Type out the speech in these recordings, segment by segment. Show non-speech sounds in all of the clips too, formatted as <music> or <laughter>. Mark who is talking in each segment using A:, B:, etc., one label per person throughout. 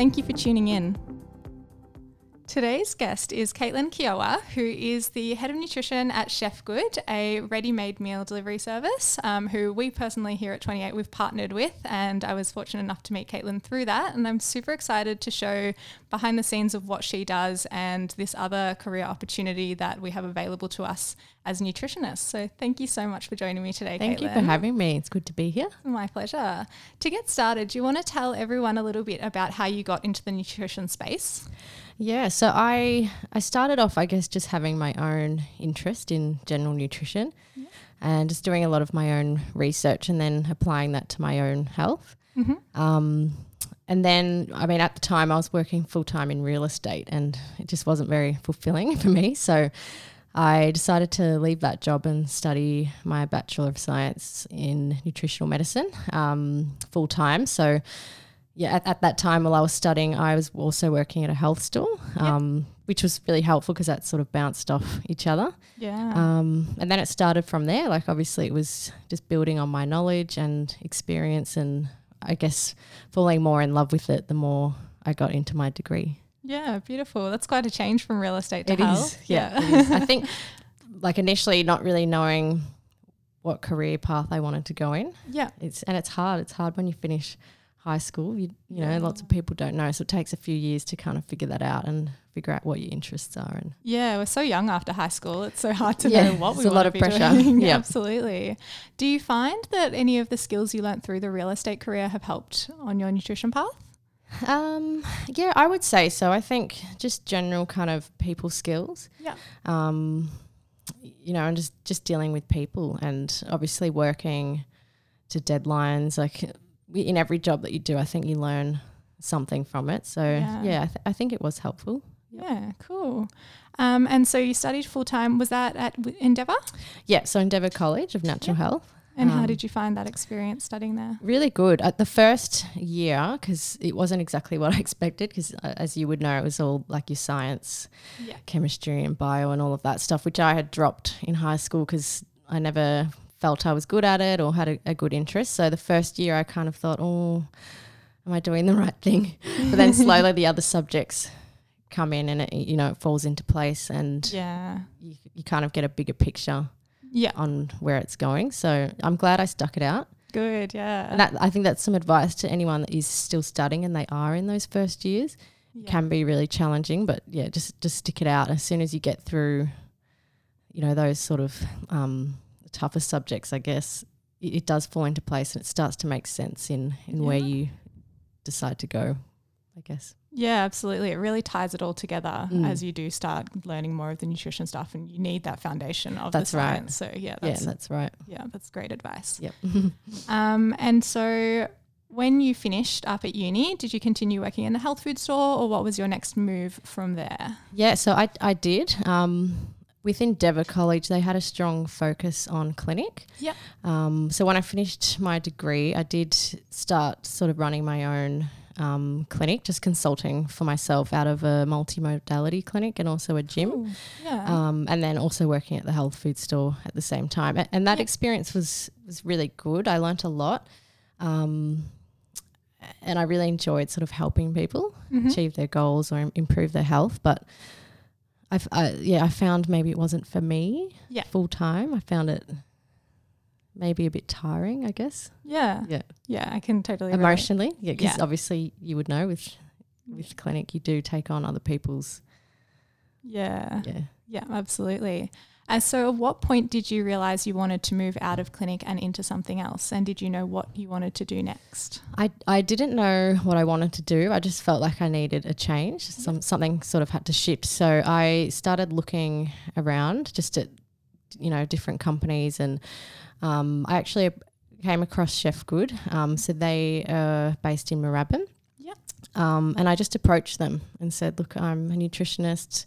A: Thank you for tuning in. Today's guest is Caitlin Kiowa, who is the head of nutrition at Chef Good, a ready-made meal delivery service, um, who we personally here at 28 we've partnered with, and I was fortunate enough to meet Caitlin through that, and I'm super excited to show behind the scenes of what she does and this other career opportunity that we have available to us as nutritionists. So thank you so much for joining me today,
B: Thank
A: Caitlin.
B: you for having me. It's good to be here.
A: My pleasure. To get started, do you want to tell everyone a little bit about how you got into the nutrition space?
B: Yeah, so I I started off, I guess, just having my own interest in general nutrition, and just doing a lot of my own research, and then applying that to my own health. Um, and then, I mean, at the time, I was working full time in real estate, and it just wasn't very fulfilling <laughs> for me. So I decided to leave that job and study my Bachelor of Science in Nutritional Medicine um, full time. So yeah, at, at that time while I was studying, I was also working at a health store, um, which was really helpful because that sort of bounced off each other.
A: Yeah.
B: Um, and then it started from there. Like, obviously, it was just building on my knowledge and experience, and I guess falling more in love with it the more I got into my degree.
A: Yeah, beautiful. That's quite a change from real estate to
B: It is,
A: health.
B: yeah. it is. I <laughs> think, like, initially, not really knowing what career path I wanted to go in.
A: yeah.
B: It's and it's hard. It's hard when you finish high school. You you know, lots of people don't know, so it takes a few years to kind of figure that out and figure out what your interests are. And
A: Yeah, we're so young after high school. It's so hard to
B: Yeah,
A: know what we
B: it's a
A: want
B: lot
A: to
B: of
A: be
B: pressure.
A: doing. <laughs> <laughs>
B: Yeah.
A: Absolutely. Do you find that any of the skills you learnt through the real estate career have helped on your nutrition path?
B: Um, yeah, I would say so. I think just general kind of people skills.
A: Yeah.
B: Um, you know, and just just dealing with people, and obviously working to deadlines. Like in every job that you do, I think you learn something from it. So
A: Yeah.
B: yeah, I, th- I think it was helpful.
A: Yeah, cool. Um, and so you studied full time. Was that at Endeavour?
B: Yeah, so Endeavour College of Natural Health.
A: And how
B: Um,
A: did you find that experience studying there?
B: Really good. At the first year, because it wasn't exactly what <laughs> I expected, because as you would know, it was all like your science,
A: Yeah.
B: chemistry, and bio, and all of that stuff, which I had dropped in high school because I never felt I was good at it or had a, a good interest. So the first year, I kind of thought, oh, am I doing the right thing? But then <laughs> slowly the other subjects come in and it, you know, it falls into place and
A: Yeah.
B: you, you kind of get a bigger picture
A: Yeah.
B: on where it's going. So I'm glad I stuck it out.
A: Good. Yeah.
B: And that, I think that's some advice to anyone that is still studying and they are in those first years.
A: yeah.
B: Can be really challenging, but yeah, just just stick it out. As soon as you get through, you know, those sort of um, tougher subjects, I guess it, it does fall into place and it starts to make sense in in where you decide to go. I guess.
A: Yeah, absolutely. It really ties it all together
B: Mm.
A: as you do start learning more of the nutrition stuff, and you need that foundation of
B: That's
A: the
B: right.
A: science. So yeah,
B: yeah,
A: that's,
B: that's right.
A: yeah, that's great advice.
B: Yep. <laughs>
A: Um, and so when you finished up at uni, did you continue working in the health food store, or what was your next move from there?
B: Yeah, so I, I did. Um, with Endeavour College, they had a strong focus on clinic.
A: Yep.
B: Um, so when I finished my degree, I did start sort of running my own um, clinic, just consulting for myself out of a multimodality clinic and also a gym.
A: Ooh, yeah.
B: Um, and then also working at the health food store at the same time. A- And that
A: Yep.
B: experience was was really good. I learnt a lot. Um, and I really enjoyed sort of helping people
A: Mhm.
B: achieve their goals or improve their health. But I've, I, yeah, I found maybe it wasn't for me
A: Yeah.
B: full time. I found it maybe a bit tiring, I guess.
A: yeah.
B: Yeah.
A: Yeah, I can totally relate.
B: Emotionally. Yeah. Because
A: Yeah.
B: obviously you would know with, with clinic, you do take on other people's,
A: Yeah.
B: yeah.
A: Yeah, absolutely. Uh, so, at what point did you realize you wanted to move out of clinic and into something else? And did you know what you wanted to do next?
B: I, I didn't know what I wanted to do. I just felt like I needed a change. Some something sort of had to shift. So I started looking around just at you know different companies, and um, I actually came across Chef Good. Um, so they are based in Moorabbin.
A: Yep.
B: Um, and I just approached them and said, "Look, I'm a nutritionist."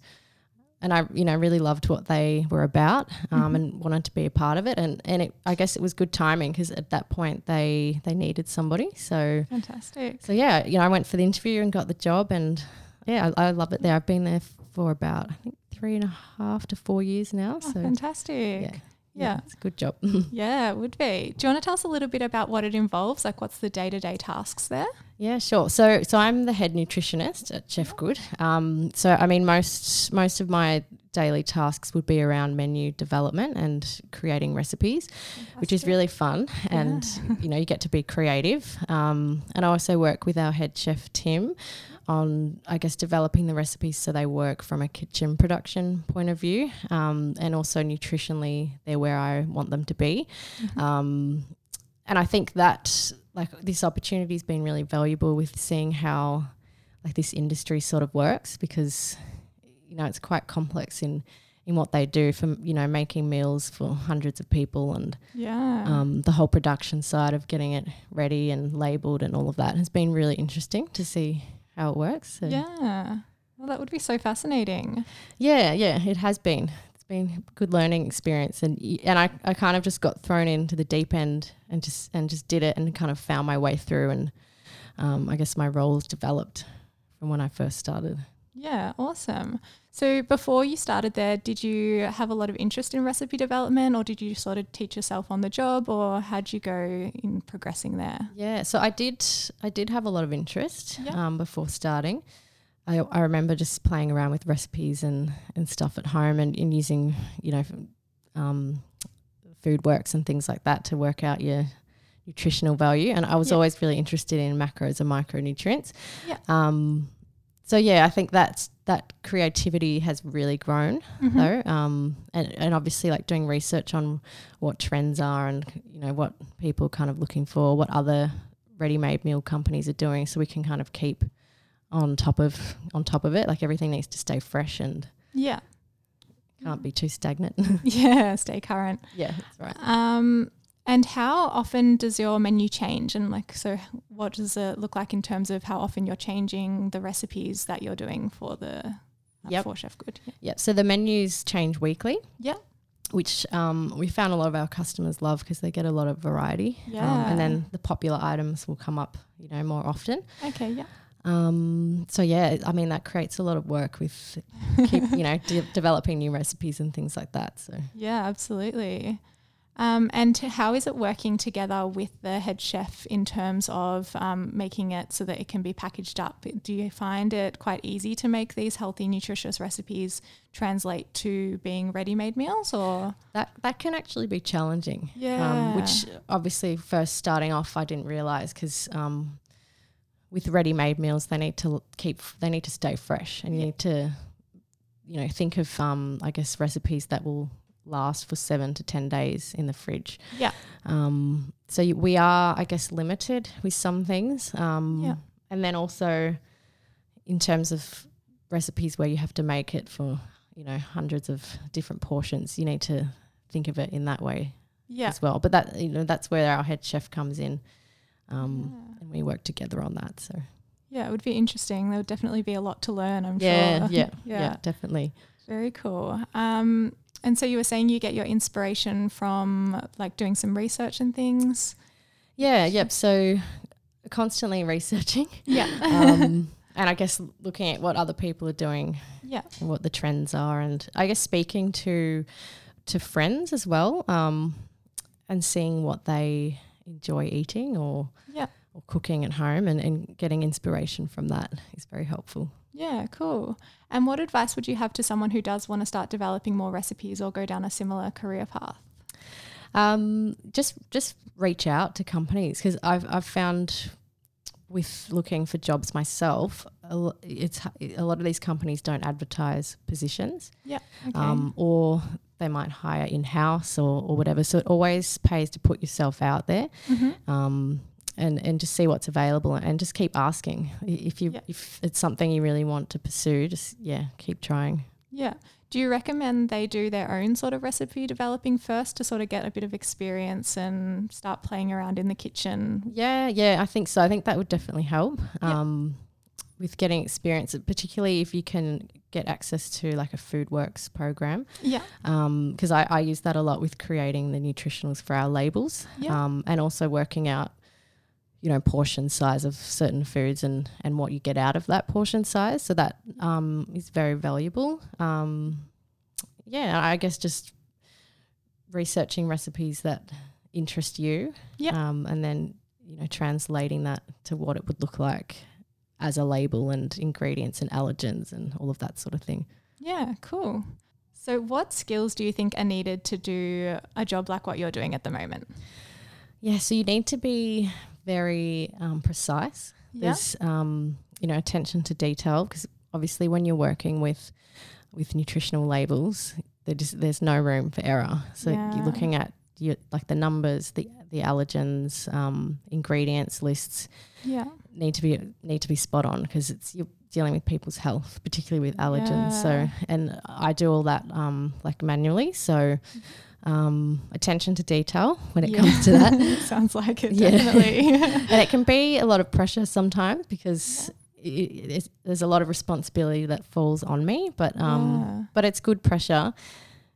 B: and I, you know, really loved what they were about um, mm-hmm. and wanted to be a part of it. And and it, I guess it was good timing because at that point they they needed somebody. So
A: fantastic.
B: So yeah, you know, I went for the interview and got the job, and yeah, I, I love it there. I've been there for about I think three and a half to four years now.
A: Oh, so fantastic.
B: Yeah. Yeah. it's a good job. <laughs>
A: yeah, it would be. Do you want to tell us a little bit about what it involves? Like, what's the day to day tasks there?
B: Yeah, sure. So, so I'm the head nutritionist at Chef Good. Um, so, I mean, most most of my daily tasks would be around menu development and creating recipes, Fantastic. which is really fun. And yeah. you know, you get to be creative. Um, and I also work with our head chef Tim on, I guess, developing the recipes so they work from a kitchen production point of view, um, and also nutritionally they're where I want them to be. Mm-hmm. Um, and I think that like this opportunity has been really valuable with seeing how like this industry sort of works because you know it's quite complex in in what they do for you know making meals for hundreds of people and
A: yeah
B: um, the whole production side of getting it ready and labeled and all of that has been really interesting to see how it works.
A: So. Yeah. Well, that would be so fascinating.
B: Yeah, yeah, it has been. It's been a good learning experience, and and I, I kind of just got thrown into the deep end and just and just did it and kind of found my way through, and um, I guess my roles developed from when I first started.
A: Yeah, awesome. So before you started there, did you have a lot of interest in recipe development or did you sort of teach yourself on the job or how'd you go in progressing there?
B: Yeah, so I did I did have a lot of interest um, before starting. I, I remember just playing around with recipes and, and stuff at home and, and using, you know, um, FoodWorks and things like that to work out your nutritional value. And I was always really interested in macros and micronutrients.
A: Yeah.
B: Um, so yeah, I think that's that creativity has really grown mm-hmm. though, um, and and obviously like doing research on what trends are and you know what people are kind of looking for, what other ready-made meal companies are doing, so we can kind of keep on top of on top of it. Like everything needs to stay fresh and
A: yeah,
B: can't be too stagnant. <laughs>
A: yeah, stay current.
B: Yeah, that's right.
A: Um, and how often does your menu change? And like, so what does it look like in terms of how often you're changing the recipes that you're doing for the uh, yep. for Chef Good?
B: Yeah. Yep. So the menus change weekly.
A: Yeah.
B: Which um, we found a lot of our customers love because they get a lot of variety.
A: Yeah.
B: Um, and then the popular items will come up, you know, more often.
A: Okay. Yeah.
B: Um, so yeah, I mean that creates a lot of work with keep, you know de- <laughs> developing new recipes and things like that. So
A: yeah, absolutely. Um, and how is it working together with the head chef in terms of um, making it so that it can be packaged up? Do you find it quite easy to make these healthy, nutritious recipes translate to being ready-made meals, or
B: that that can actually be challenging?
A: Yeah, um,
B: which obviously first starting off I didn't realize because um, with ready-made meals they need to keep they need to stay fresh and you need to you know think of um, I guess recipes that will last for seven to 10 days in the fridge.
A: Yeah.
B: Um, so we are, I guess, limited with some things. Um,
A: yeah.
B: And then also in terms of recipes where you have to make it for, you know, hundreds of different portions, you need to think of it in that way
A: yeah.
B: as well. But that, you know, that's where our head chef comes in. Um, yeah. And we work together on that. So.
A: Yeah, it would be interesting. There would definitely be a lot to learn, I'm
B: yeah,
A: sure.
B: Yeah, <laughs> yeah, yeah, definitely.
A: Very cool. Um, and so you were saying you get your inspiration from like doing some research and things.
B: Yeah, yep. So constantly <laughs> researching.
A: Yeah.
B: um, <laughs> and I guess looking at what other people are doing.
A: Yeah.
B: What the trends are and I guess speaking to to friends as well. Um, and seeing what they enjoy eating or
A: yeah.
B: or cooking at home and, and getting inspiration from that is very helpful.
A: Yeah, cool. And what advice would you have to someone who does want to start developing more recipes or go down a similar career path?
B: Um, just just reach out to companies because I've I've found with looking for jobs myself, it's a lot of these companies don't advertise positions.
A: Yeah. Okay.
B: Um, or they might hire in house or, or whatever. So it always pays to put yourself out there.
A: Mm-hmm.
B: Um, and and just see what's available and just keep asking. If you if it's something you really want to pursue just yeah keep trying.
A: Yeah. Do you recommend they do their own sort of recipe developing first to sort of get a bit of experience and start playing around in the kitchen?
B: Yeah yeah i think so. I think that would definitely help um with getting experience, particularly if you can get access to like a FoodWorks program.
A: Yeah.
B: Because I, I use that a lot with creating the nutritionals for our labels
A: Yeah.
B: um, and also working out, you know, portion size of certain foods and, and what you get out of that portion size. So that um, is very valuable. Um, yeah, I guess just researching recipes that interest you
A: Yeah.
B: um, and then, you know, translating that to what it would look like as a label and ingredients and allergens and all of that sort of thing.
A: Yeah, cool. So, what skills do you think are needed to do a job like what you're doing at the moment?
B: Yeah, so you need to be very um, precise.
A: Yeah.
B: There's, um, you know, attention to detail because obviously when you're working with with nutritional labels, just, there's no room for error. So
A: Yeah.
B: you're looking at your, like the numbers, the the allergens, um, ingredients lists
A: Yeah.
B: need to be need to be spot on because it's you're dealing with people's health, particularly with allergens.
A: Yeah.
B: So, and I do all that um, like manually. So, um, attention to detail when it
A: Yeah.
B: comes to that. <laughs>
A: Sounds like it,
B: Yeah.
A: definitely. <laughs> <laughs>
B: and it can be a lot of pressure sometimes because it, it's, there's a lot of responsibility that falls on me. But um, but it's good pressure,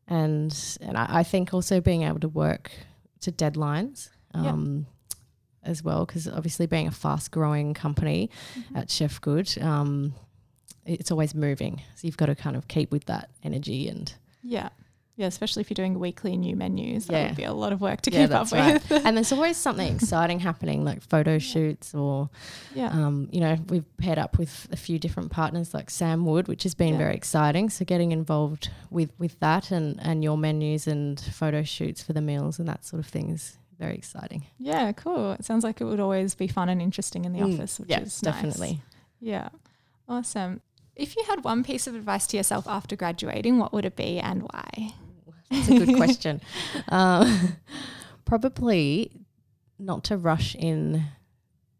B: and and I, I think also being able to work to deadlines.
A: Yeah.
B: Um, As well, because obviously being a fast-growing company
A: Mhm.
B: at Chef Good, um, it's always moving. So you've got to kind of keep with that energy and
A: yeah. Yeah, especially if you're doing weekly new menus, that
B: Yeah.
A: would be a lot of work to
B: Yeah,
A: keep up
B: right.
A: with.
B: and there's always something <laughs> exciting happening, like photo shoots or
A: yeah.
B: Um, you know, we've paired up with a few different partners like Sam Wood, which has been
A: Yeah.
B: very exciting. So getting involved with with that and and your menus and photo shoots for the meals and that sort of thing is very exciting.
A: yeah, cool. It sounds like it would always be fun and interesting in the
B: Mm,
A: office, which is nice.
B: definitely.
A: Yeah. Awesome. If you had one piece of advice to yourself after graduating, what would it be and why?
B: That's a good <laughs> question. Um, <laughs> probably not to rush in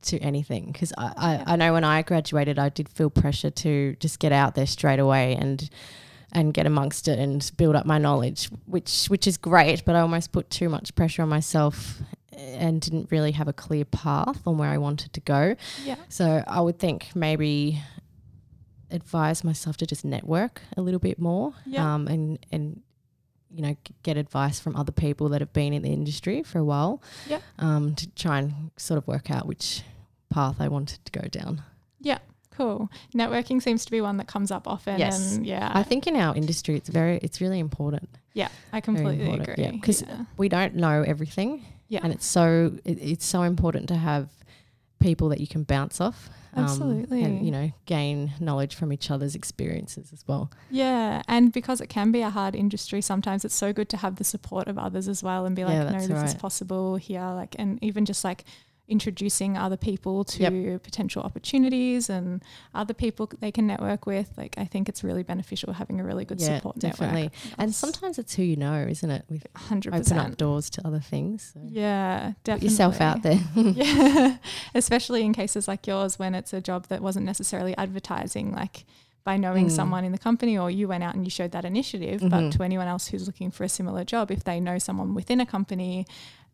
B: to anything because I, I, I know when I graduated, I did feel pressure to just get out there straight away and and get amongst it and build up my knowledge, which which is great. But I almost put too much pressure on myself and didn't really have a clear path on where I wanted to go.
A: Yeah.
B: So I would think maybe advise myself to just network a little bit more
A: Yeah.
B: um, and and you know get advice from other people that have been in the industry for a while
A: Yeah.
B: um, to try and sort of work out which path I wanted to go down. Yeah.
A: Cool. Networking seems to be one that comes up often.
B: Yes.
A: And yeah.
B: I think in our industry it's very it's really important.
A: yeah, I completely agree.
B: yeah, 'cause
A: yeah.
B: We don't know everything
A: Yeah.
B: and it's so it, it's so important to have people that you can bounce off um,
A: Absolutely.
B: and you know gain knowledge from each other's experiences as well.
A: Yeah, and because it can be a hard industry, sometimes it's so good to have the support of others as well and be like,
B: Yeah,
A: no, this is possible here. Like, and even just like introducing other people to potential opportunities and other people they can network with. Like, I think it's really beneficial having a really good
B: Yeah,
A: support
B: definitely.
A: network. Definitely.
B: And sometimes it's who you know, isn't it? With
A: hundred
B: open up doors to other things. So
A: Yeah,
B: put yourself out there. <laughs> <laughs>
A: yeah, especially in cases like yours when it's a job that wasn't necessarily advertising, like by knowing
B: Mm.
A: someone in the company or you went out and you showed that initiative.
B: Mhm.
A: But to anyone else who's looking for a similar job, if they know someone within a company,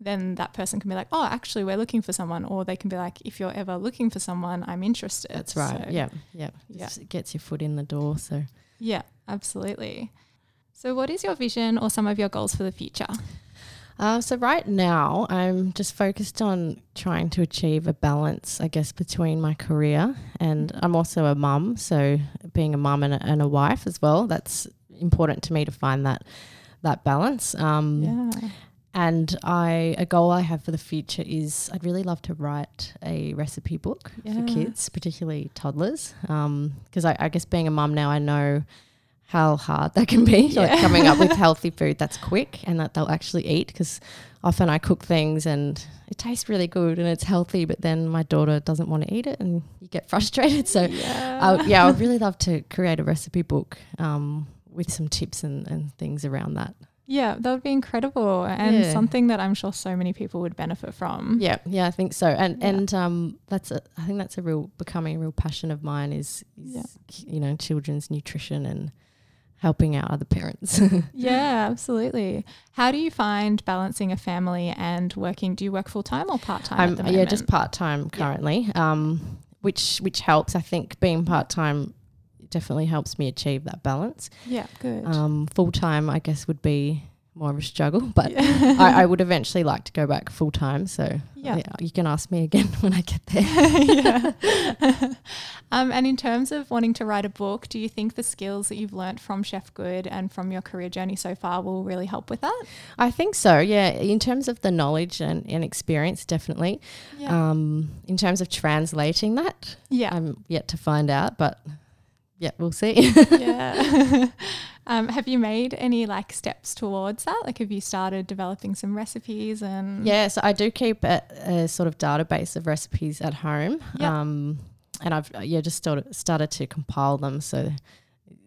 A: then that person can be like, oh, actually, we're looking for someone. Or they can be like, if you're ever looking for someone, I'm interested.
B: That's right.
A: So,
B: yeah, yeah.
A: Yeah.
B: Just gets your foot in the door. So
A: Yeah, absolutely. So, what is your vision or some of your goals for the future?
B: Uh, so right now, I'm just focused on trying to achieve a balance, I guess, between my career and I'm also a mum. So being a mum and a, and a wife as well, that's important to me to find that that balance. Um,
A: Yeah.
B: And I a goal I have for the future is I'd really love to write a recipe book
A: Yeah.
B: for kids, particularly toddlers, because I, I guess being a mum now, I know how hard that can be,
A: Yeah.
B: like coming up with <laughs> healthy food that's quick and that they'll actually eat. Because often I cook things and it tastes really good and it's healthy, but then my daughter doesn't want to eat it, and you get <laughs> frustrated. So
A: yeah.
B: I, yeah, I would really love to create a recipe book um, with some tips and, and things around that.
A: Yeah, that would be incredible and
B: Yeah.
A: something that I'm sure so many people would benefit from.
B: Yeah, yeah, I think so. And
A: Yeah.
B: and um, that's a, I think that's a real becoming a real passion of mine is, is
A: Yeah.
B: you know children's nutrition and helping out other parents. <laughs>
A: Yeah, absolutely. How do you find balancing a family and working? Do you work full time or part time?
B: I'm yeah, just part time currently. Um, which which helps. I think being part time definitely helps me achieve that balance.
A: Yeah, good.
B: Um, Full time, I guess, would be more of a struggle, but
A: Yeah.
B: I, I would eventually like to go back full time. So
A: Yeah.
B: yeah, you can ask me again <laughs> when I get there. <laughs>
A: yeah. <laughs> um, and in terms of wanting to write a book, do you think the skills that you've learnt from Chef Good and from your career journey so far will really help with that?
B: I think so. Yeah, in terms of the knowledge and, and experience, definitely.
A: Yeah.
B: Um, in terms of translating that,
A: yeah.
B: I'm yet to find out, but yeah, we'll see.
A: yeah. um, have you made any like steps towards that? Like, have you started developing some recipes and?
B: yeah, so I do keep a, a sort of database of recipes at home.
A: Yeah.
B: Um, and I've yeah just started started to compile them, so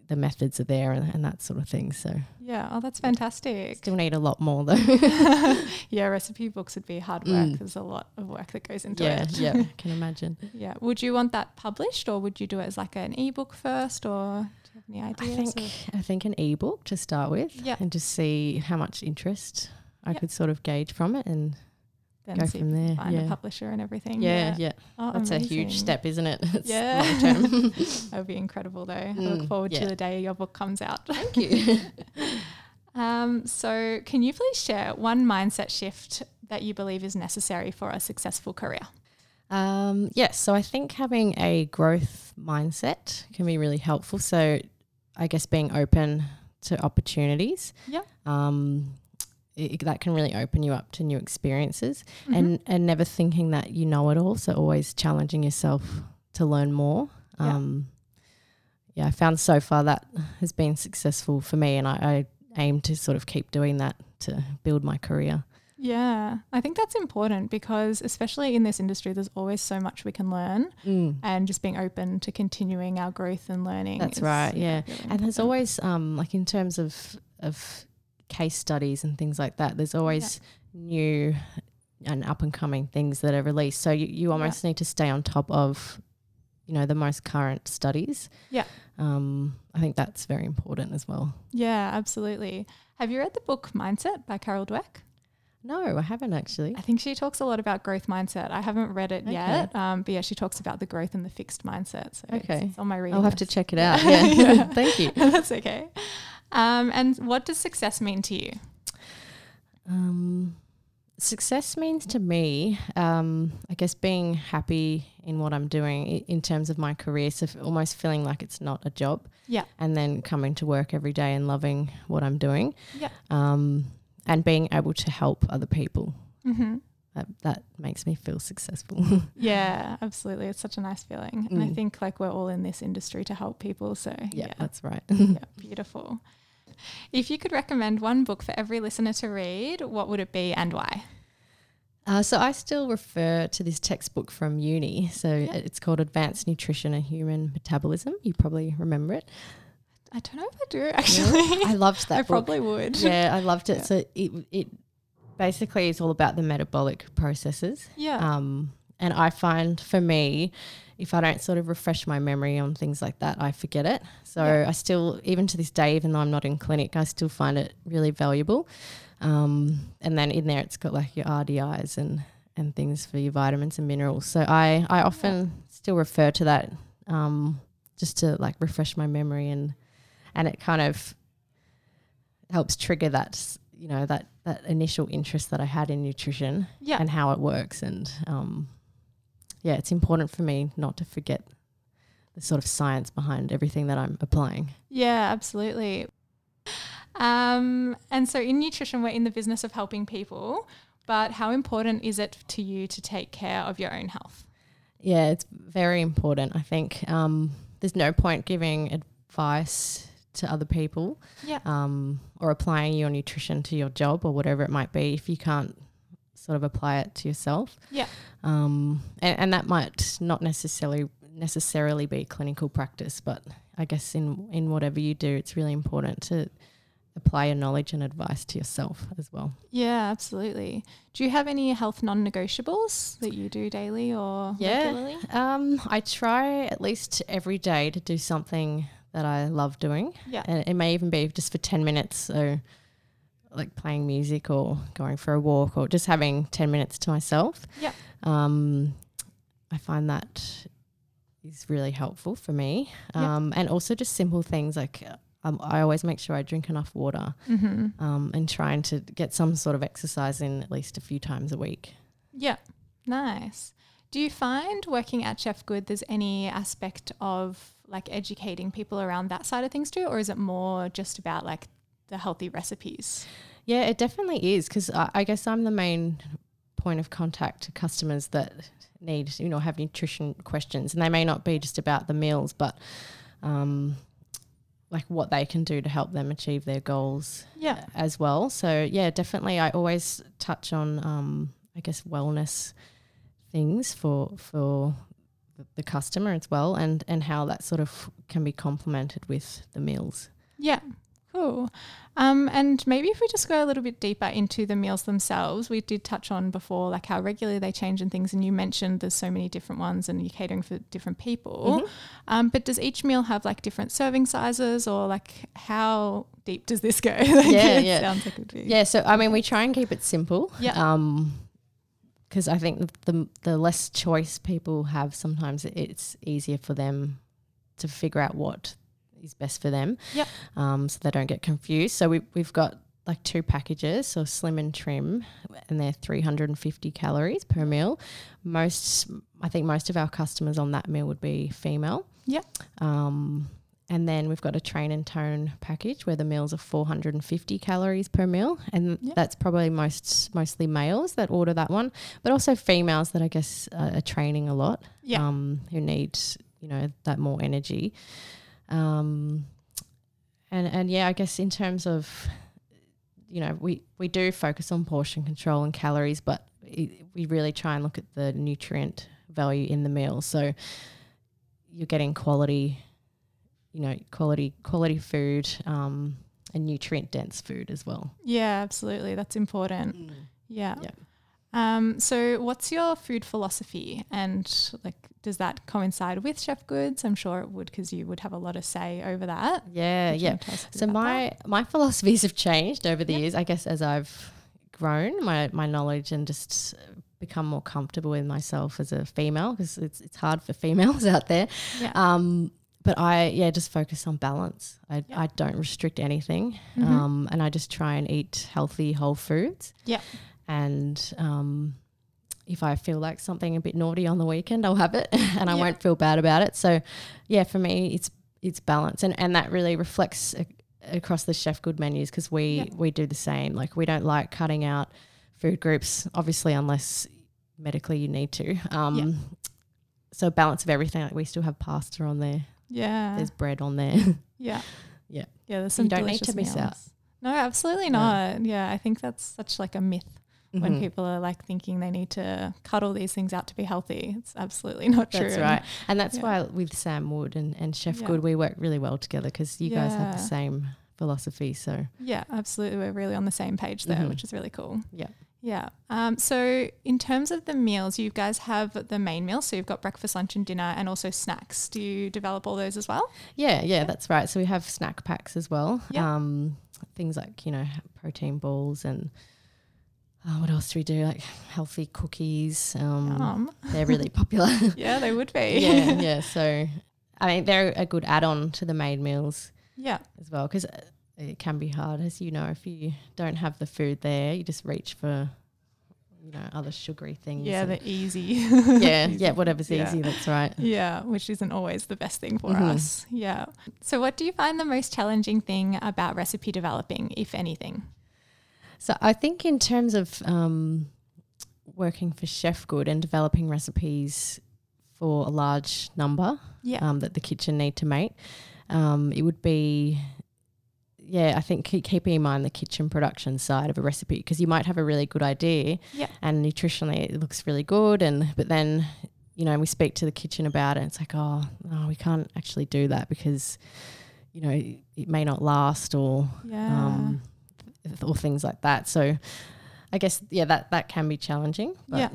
B: the methods are there and, and that sort of thing. So
A: Yeah. Oh, that's fantastic.
B: still need a lot more though. <laughs>
A: yeah, recipe books would be hard work.
B: Mm.
A: There's a lot of work that goes into
B: yeah,
A: it.
B: yeah, I <laughs> can imagine.
A: Yeah. Would you want that published or would you do it as like an ebook first or do you have any
B: I think
A: or-
B: I think an ebook to start with,
A: Yeah.
B: and just see how much interest I
A: Yeah.
B: could sort of gauge from it, and
A: then
B: go
A: see
B: from
A: if you can
B: there,
A: find a publisher and everything.
B: yeah, yeah,
A: Oh,
B: that's a huge step, isn't it? <laughs> It's
A: Yeah. <laughs> <laughs> That would be incredible though. I look
B: Mm,
A: forward
B: yeah.
A: to the day your book comes out.
B: Thank you.
A: Um, so can you please share one mindset shift that you believe is necessary for a successful career?
B: Um, yes, so I think having a growth mindset can be really helpful. So I guess being open to opportunities.
A: Yeah.
B: Um, it, that can really open you up to new experiences
A: Mm-hmm.
B: and and never thinking that you know it all. So always challenging yourself to learn more.
A: Yeah.
B: Um, yeah, I found so far that has been successful for me, and I, I aim to sort of keep doing that to build my career.
A: Yeah, I think that's important because, especially in this industry, there's always so much we can learn, and just being open to continuing our growth and learning.
B: That's right, yeah.
A: really
B: And there's always um like in terms of of case studies and things like that, there's always new and up and coming things that are released. So you, you almost need to stay on top of, you know, the most current studies.
A: Yeah.
B: Um, I think that's very important as well.
A: Yeah, absolutely. Have you read the book Mindset by Carol Dweck?
B: No, I haven't actually.
A: I think she talks a lot about growth mindset. I haven't read it
B: Okay.
A: yet, um, but yeah, she talks about the growth and the fixed mindset. So
B: Okay.
A: it's on my reading
B: I'll have to check it out. <laughs> Yeah.
A: Yeah. <laughs>
B: Thank you. <laughs>
A: That's okay. Um, and what does success mean to you?
B: Um, success means to me, um, I guess, being happy in what I'm doing in terms of my career. So almost feeling like it's not a job.
A: Yeah.
B: And then coming to work every day and loving what I'm doing.
A: Yeah.
B: Um, and being able to help other people.
A: Mm-hmm.
B: That, that makes me feel successful. <laughs>
A: Yeah, absolutely. It's such a nice feeling. And I
B: Mm.
A: think like we're all in this industry to help people. So
B: yeah,
A: yeah,
B: that's right.
A: yeah, <laughs> beautiful. If you could recommend one book for every listener to read, what would it be and why?
B: Uh, so I still refer to this textbook from uni. So it's called Advanced Nutrition and Human Metabolism. You probably remember it.
A: I don't know if I do actually.
B: I loved <laughs> that
A: I
B: book.
A: probably would.
B: yeah, I loved it.
A: Yeah.
B: So it it basically it's all about the metabolic processes.
A: Yeah.
B: Um, and I find for me, if I don't sort of refresh my memory on things like that, I forget it. So
A: Yeah.
B: I still, even to this day, even though I'm not in clinic, I still find it really valuable. Um, and then in there, it's got like your RDIs and and things for your vitamins and minerals. So I I often still refer to that um, just to like refresh my memory and and it kind of helps trigger that you know that that initial interest that I had in nutrition
A: yeah.
B: and how it works and um, yeah it's important for me not to forget the sort of science behind everything that I'm applying
A: Yeah, absolutely. Um, and so in nutrition, we're in the business of helping people, but how important is it to you to take care of your own health?
B: yeah it's very important I think um, there's no point giving advice to other people
A: Yeah.
B: um, or applying your nutrition to your job or whatever it might be if you can't sort of apply it to yourself.
A: Yeah.
B: Um, and, and that might not necessarily necessarily be clinical practice, but I guess in in whatever you do, it's really important to apply your knowledge and advice to yourself as well.
A: Yeah, absolutely. Do you have any health non-negotiables that you do daily or regularly?
B: Um, I try at least every day to do something that I love doing.
A: Yeah.
B: And it may even be just for 10 minutes. So, like playing music or going for a walk or just having 10 minutes to myself.
A: Yeah.
B: Um, I find that is really helpful for me.
A: Yeah.
B: Um, and also just simple things like um, I always make sure I drink enough water
A: Mm-hmm.
B: um, and trying to get some sort of exercise in at least a few times a week.
A: Yeah, nice. Do you find working at Chef Good there's any aspect of like educating people around that side of things too, or is it more just about like the healthy recipes?
B: Yeah, it definitely is because I, I guess I'm the main point of contact to customers that need, you know, have nutrition questions, and they may not be just about the meals, but um, like what they can do to help them achieve their goals
A: Yeah.
B: as well. So yeah, definitely, I always touch on, um, I guess, wellness things for for the- customer as well, and and how that sort of can be complemented with the meals.
A: Yeah. Cool. Um, and maybe if we just go a little bit deeper into the meals themselves, we did touch on before like how regularly they change and things, and you mentioned there's so many different ones and you're catering for different people.
B: Mhm.
A: Um, but does each meal have like different serving sizes, or like how deep does this go? <laughs> Like,
B: Yeah, yeah.
A: Sounds like it.
B: Yeah, so I mean, we try and keep it simple.
A: Yeah.
B: Um, because I think the the less choice people have, sometimes it's easier for them to figure out what is best for them.
A: Yep.
B: Um, so they don't get confused. So we we've got like two packages, so slim and trim, and they're 350 calories per meal. Most, I think, most of our customers on that meal would be female.
A: Yeah.
B: Um, and then we've got a train and tone package where the meals are 450 calories per meal, and
A: Yep.
B: that's probably most mostly males that order that one, but also females that I guess uh, are training a lot,
A: Yeah.
B: um, who need you know that more energy. Um, and and yeah, I guess in terms of you know we we do focus on portion control and calories, but it, we really try and look at the nutrient value in the meal. So you're getting quality, you know, quality quality food um, and nutrient dense food as well.
A: Yeah, absolutely. That's important. Yeah.
B: Yeah.
A: Um, so what's your food philosophy and like does that coincide with Chef Goods? I'm sure it would because you would have a lot of say over that.
B: Yeah,
A: Would you
B: yeah.
A: tell us a bit
B: So
A: about
B: my my philosophies have changed over the
A: Yeah.
B: years. I guess as I've grown my my knowledge and just become more comfortable with myself as a female because it's it's hard for females <laughs> out there.
A: Yeah.
B: Um, but I yeah just focus on balance. I
A: Yeah.
B: I don't restrict anything,
A: Mhm.
B: um, and I just try and eat healthy whole foods.
A: Yeah.
B: and um. If I feel like something a bit naughty on the weekend, I'll have it, <laughs> and I
A: Yeah.
B: won't feel bad about it. So, yeah, for me, it's it's balance, and and that really reflects a, across the chef good menus because we
A: Yeah.
B: we do the same. Like we don't like cutting out food groups, obviously, unless medically you need to. Um, So balance of everything. Like we still have pasta on there.
A: Yeah.
B: There's bread on there. <laughs>
A: Yeah.
B: Yeah.
A: Yeah. There's some
B: You don't need
A: delicious
B: to miss out.
A: No, absolutely
B: No.
A: not. Yeah. I think that's such like a myth when
B: Mhm.
A: people are like thinking they need to cut all these things out to be healthy. It's absolutely not true.
B: That's right. And that's
A: Yeah.
B: why with Sam Wood and, and Chef
A: Yeah.
B: Good, we work really well together because you guys have the same philosophy. So,
A: Yeah, absolutely. We're really on the same page there,
B: Mhm.
A: which is really cool.
B: Yeah.
A: Yeah. Um, so, in terms of the meals, you guys have the main meal. So, you've got breakfast, lunch, and dinner, and also snacks. Do you develop all those as well?
B: yeah, yeah, that's right. So we have snack packs as well.
A: Yeah.
B: Um, things like, you know, protein balls and uh, what else do we do? Like healthy cookies. Um,
A: Um,
B: They're really <laughs> popular.
A: yeah, they would be.
B: yeah, yeah. <laughs> So, I mean, they're a good add on to the main meals
A: yeah.
B: as well because it can be hard, as you know, if you don't have the food there, you just reach for, you know, other sugary things.
A: Yeah, the easy. <laughs>
B: yeah, <laughs> yeah, whatever's
A: yeah.
B: easy, that's right.
A: Yeah, which isn't always the best thing for
B: Mhm.
A: us. Yeah. So, what do you find the most challenging thing about recipe developing, if anything?
B: So I think in terms of um, working for Chef Good and developing recipes for a large number
A: Yeah.
B: um, that the kitchen need to make, um, it would be, yeah, I think keep, keeping in mind the kitchen production side of a recipe because you might have a really good idea,
A: Yeah.
B: and nutritionally it looks really good, and but then you know we speak to the kitchen about it, and it's like, oh, no, we can't actually do that because you know it may not last or
A: yeah.
B: um, or things like that. So I guess yeah, that that can be challenging. But
A: Yeah.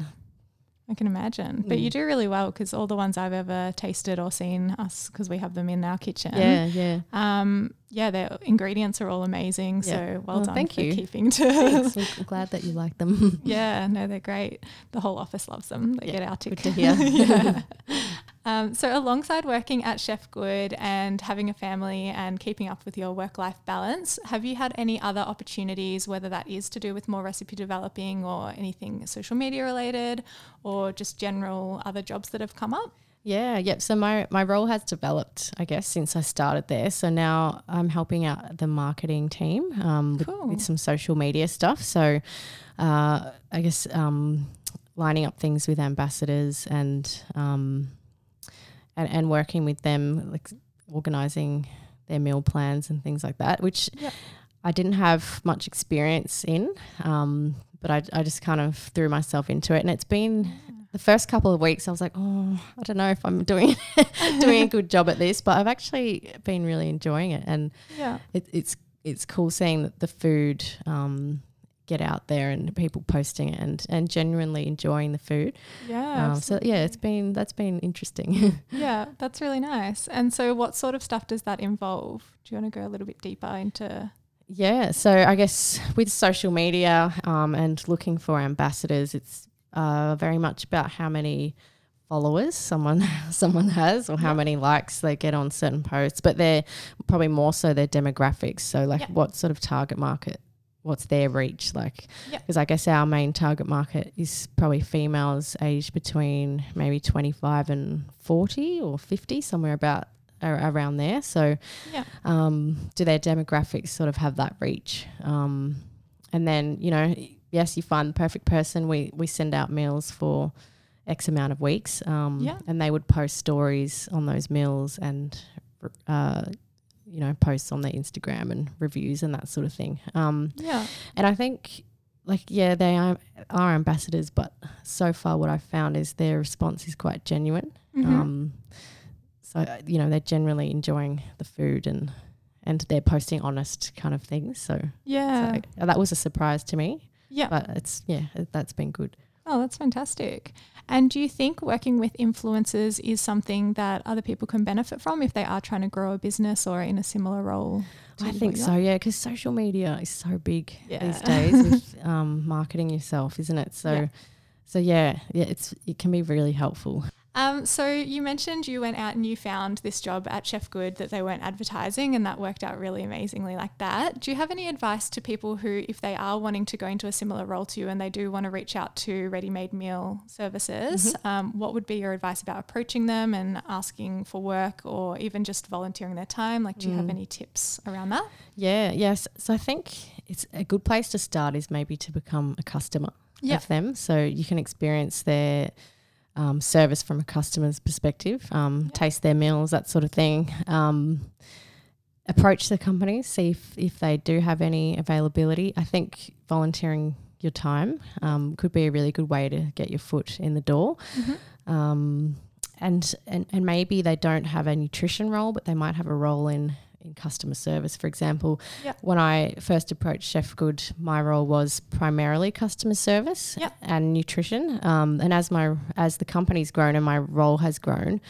A: I can imagine. But you
B: Mm.
A: do really well because all the ones I've ever tasted or seen us, because we have them in our kitchen.
B: yeah, yeah.
A: Um, yeah, their ingredients are all amazing.
B: Yeah.
A: So well,
B: Well,
A: done
B: thank
A: for
B: you.
A: keeping to.
B: Thanks. <laughs> I'm- I'm glad that you like them.
A: yeah, no, they're great. The whole office loves them. They
B: Yeah,
A: get our tick.
B: good to <laughs> hear.
A: yeah. <laughs> Um, so, alongside working at Chef Good and having a family and keeping up with your work life balance, have you had any other opportunities, whether that is to do with more recipe developing or anything social media related or just general other jobs that have come up?
B: Yeah, yep. So my my role has developed, I guess, since I started there. So now I'm helping out the marketing team um, with, with some social media stuff. So uh, I guess um, lining up things with ambassadors and um, and and working with them, like organizing their meal plans and things like that, which
A: Yep.
B: I didn't have much experience in. Um, but I, I just kind of threw myself into it, and it's been the first couple of weeks. I was like, oh, I don't know if I'm doing <laughs> doing a good job at this, but I've actually been really enjoying it, and
A: Yeah.
B: it, it's it's cool seeing that the food um, get out there and people posting it and and genuinely enjoying the food.
A: Yeah.
B: Um, so yeah, it's been that's been interesting. <laughs>
A: Yeah, that's really nice. And so, what sort of stuff does that involve? Do you want to go a little bit deeper into?
B: Yeah, so I guess with social media um, and looking for ambassadors, it's uh, very much about how many followers someone <laughs> someone has or how
A: Yeah.
B: many likes they get on certain posts. But they're probably more so their demographics. So like
A: Yeah.
B: what sort of target market, what's their reach like? Because I guess our main target market is probably females aged between maybe twenty five and forty or fifty, somewhere about ar- around there. So
A: Yeah.
B: um, do their demographics sort of have that reach? Um, and then, you know, yes, you find the perfect person. We, we send out meals for X amount of weeks. Um,
A: Yeah.
B: And they would post stories on those meals and, uh, you know, posts on their Instagram and reviews and that sort of thing. Um,
A: Yeah.
B: and I think, like, yeah, they are, are ambassadors, but so far what I've found is their response is quite genuine.
A: Mhm.
B: Um, so uh, you know they're generally enjoying the food and and they're posting honest kind of things. So,
A: yeah.
B: so that was a surprise to me,
A: yeah.
B: but it's yeah that's been good.
A: Oh, that's fantastic. And do you think working with influencers is something that other people can benefit from if they are trying to grow a business or in a similar role?
B: I think so, yeah, because social media is so big
A: Yeah.
B: these days <laughs> with um, marketing yourself, isn't it? So,
A: Yeah.
B: so yeah, yeah, it's it can be really helpful.
A: Um, so you mentioned you went out and you found this job at Chef Good that they weren't advertising, and that worked out really amazingly like that. Do you have any advice to people who, if they are wanting to go into a similar role to you and they do want to reach out to ready-made meal services, um, what would be your advice about approaching them and asking for work, or even just volunteering their time? Like, do you have any tips around that?
B: Yeah, yes. So I think it's a good place to start is maybe to become a customer
A: Yeah.
B: of them, so you can experience their um, service from a customer's perspective, um, taste their meals, that sort of thing. Um, approach the company, see if, if they do have any availability. I think volunteering your time um, could be a really good way to get your foot in the door. Um, and, and and maybe they don't have a nutrition role, but they might have a role in in customer service. For example,
A: Yeah.
B: when I first approached Chef Good, my role was primarily customer service
A: Yeah.
B: and nutrition. Um, and as my as the company's grown and my role has grown,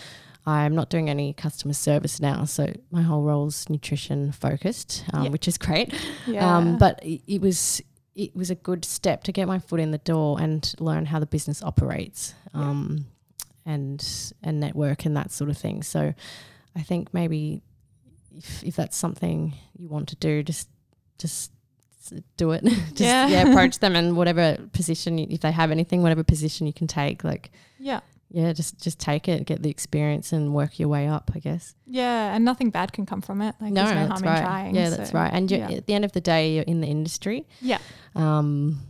B: I'm not doing any customer service now. So my whole role's nutrition focused, um,
A: Yeah.
B: which is great.
A: Yeah.
B: Um, but it, it was it was a good step to get my foot in the door and learn how the business operates, um, and and network and that sort of thing. So I think maybe if if that's something you want to do, just just do it. <laughs> just
A: Yeah.
B: yeah. approach them and whatever position you, if they have anything, whatever position you can take, like
A: yeah.
B: yeah, just just take it, get the experience, and work your way up. I guess.
A: Yeah. And nothing bad can come from it. Like, there's no
B: that's
A: harm
B: right.
A: in trying.
B: yeah, that's right. And you're,
A: yeah.
B: at the end of the day, you're in the industry.
A: Yeah.
B: Um,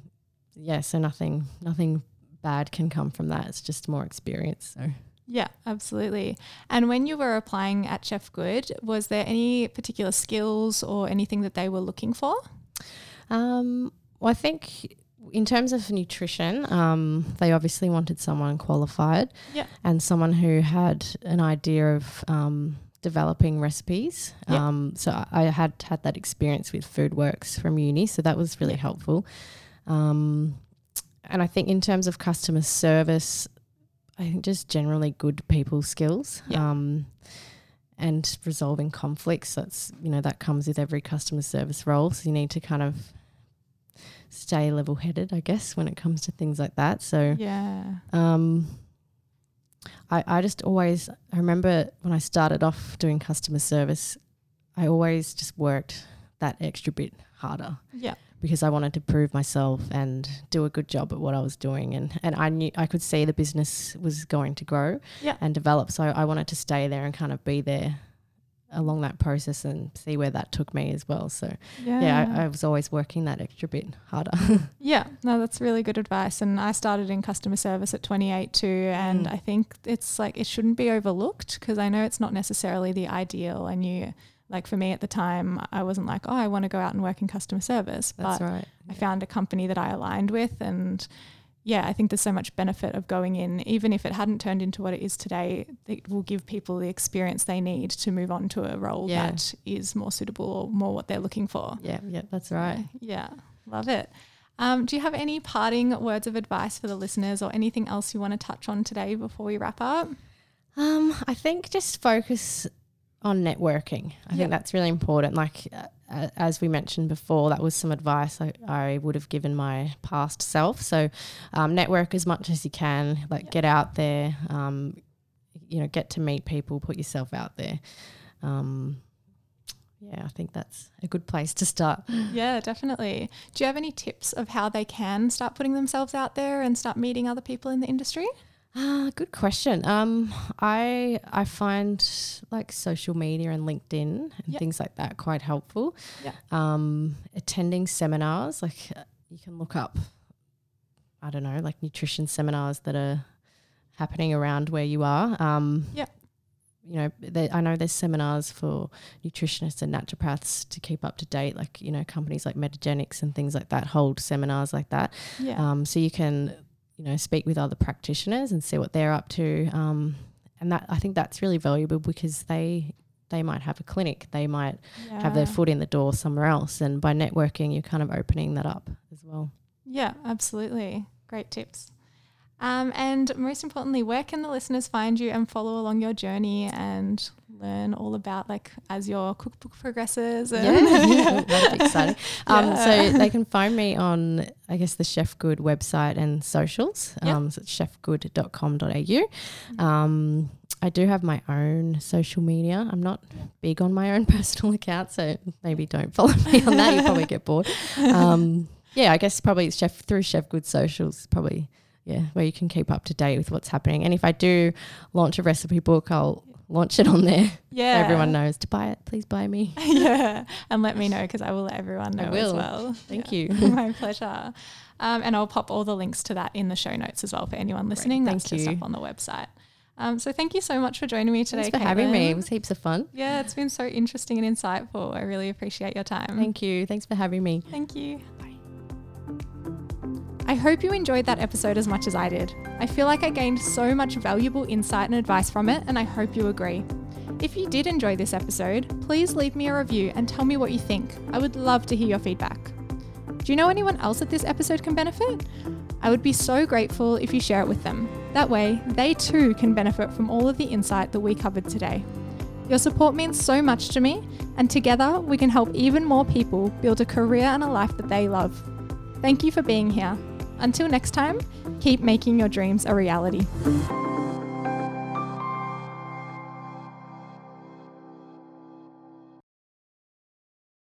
B: yeah, so nothing nothing bad can come from that. It's just more experience. So
A: Yeah, absolutely. And when you were applying at Chef Good, was there any particular skills or anything that they were looking for?
B: um, well, I think in terms of nutrition, um, they obviously wanted someone qualified
A: Yeah.
B: and someone who had an idea of um, developing recipes.
A: Yeah.
B: Um, so I- had had that experience with FoodWorks from uni, so that was really helpful. Um, and I think in terms of customer service, I think just generally good people skills.
A: Yeah.
B: Um, and resolving conflicts. That's you know that comes with every customer service role. So you need to kind of stay level headed, I guess, when it comes to things like that. So
A: Yeah.
B: um, I, I just always, I remember when I started off doing customer service, I always just worked that extra bit harder.
A: Yeah.
B: Because I wanted to prove myself and do a good job at what I was doing. And, and I knew I could see the business was going to grow
A: Yeah.
B: and develop. So I wanted to stay there and kind of be there along that process and see where that took me as well. So
A: Yeah.
B: yeah, I, I was always working that extra bit harder. <laughs>
A: Yeah, no, that's really good advice. And I started in customer service at 28 too. And
B: Mm.
A: I think it's like it shouldn't be overlooked because I know it's not necessarily the ideal. And you, like for me at the time, I wasn't like, oh, I want to go out and work in customer service.
B: That's
A: but
B: right.
A: I found a company that I aligned with. And yeah, I think there's so much benefit of going in, even if it hadn't turned into what it is today, it will give people the experience they need to move on to a role
B: Yeah.
A: that is more suitable or more what they're looking for.
B: Yeah, yeah, that's right.
A: Yeah, love it. Um, do you have any parting words of advice for the listeners or anything else you want to touch on today before we wrap up?
B: Um, I think just focus on networking. I think that's really important. Like uh, uh, as we mentioned before, that was some advice I, I would have given my past self. So um, network as much as you can. Like get out there. Um, you know, get to meet people. Put yourself out there. Um, yeah, I think that's a good place to start. <laughs>
A: Yeah, definitely. Do you have any tips of how they can start putting themselves out there and start meeting other people in the industry?
B: Ah, good question. Um, I I find like social media and LinkedIn and
A: Yep.
B: things like that quite helpful.
A: Yeah.
B: Um, attending seminars, like uh, you can look up, I don't know, like nutrition seminars that are happening around where you are. Um,
A: Yep.
B: You know, there, I know there's seminars for nutritionists and naturopaths to keep up to date. Like you know, companies like Metagenics and things like that hold seminars like that.
A: Yeah.
B: Um, so you can, you know, speak with other practitioners and see what they're up to. Um, and that I think that's really valuable because they they might have a clinic, they might have their foot in the door somewhere else, and by networking, you're kind of opening that up as well.
A: Yeah, absolutely. Great tips. Um, and most importantly, where can the listeners find you and follow along your journey and learn all about like as your cookbook progresses? And
B: Yeah, <laughs> that'd be exciting. Um,
A: Yeah.
B: So they can find me on, I guess, the Chefgood website and socials.
A: Yep.
B: Um, so it's chefgood.com.au. Um, I do have my own social media. I'm not big on my own <laughs> personal account, so maybe don't follow me on that. You'll probably get bored. <laughs> Um, yeah, I guess probably chef through Chefgood socials, probably yeah, where you can keep up to date with what's happening. And if I do launch a recipe book, I'll launch it on there. <laughs>
A: yeah.
B: So everyone knows to buy it. Please buy me. <laughs>
A: yeah, and let me know because I will let everyone know
B: I
A: as well. <laughs>
B: Thank
A: Yeah.
B: you.
A: My pleasure. Um, and I'll pop all the links to that in the show notes as well for anyone listening.
B: Thank
A: That's just up on the website. Um, so thank you so much for joining me today.
B: Thanks for having me. It was heaps of fun.
A: yeah, it's been so interesting and insightful. I really appreciate your time.
B: Thank you. Thanks for having me.
A: Thank you. I hope you enjoyed that episode as much as I did. I feel like I gained so much valuable insight and advice from it, and I hope you agree. If you did enjoy this episode, please leave me a review and tell me what you think. I would love to hear your feedback. Do you know anyone else that this episode can benefit? I would be so grateful if you share it with them. That way, they too can benefit from all of the insight that we covered today. Your support means so much to me, and together we can help even more people build a career and a life that they love. Thank you for being here. Until next time, keep making your dreams a reality.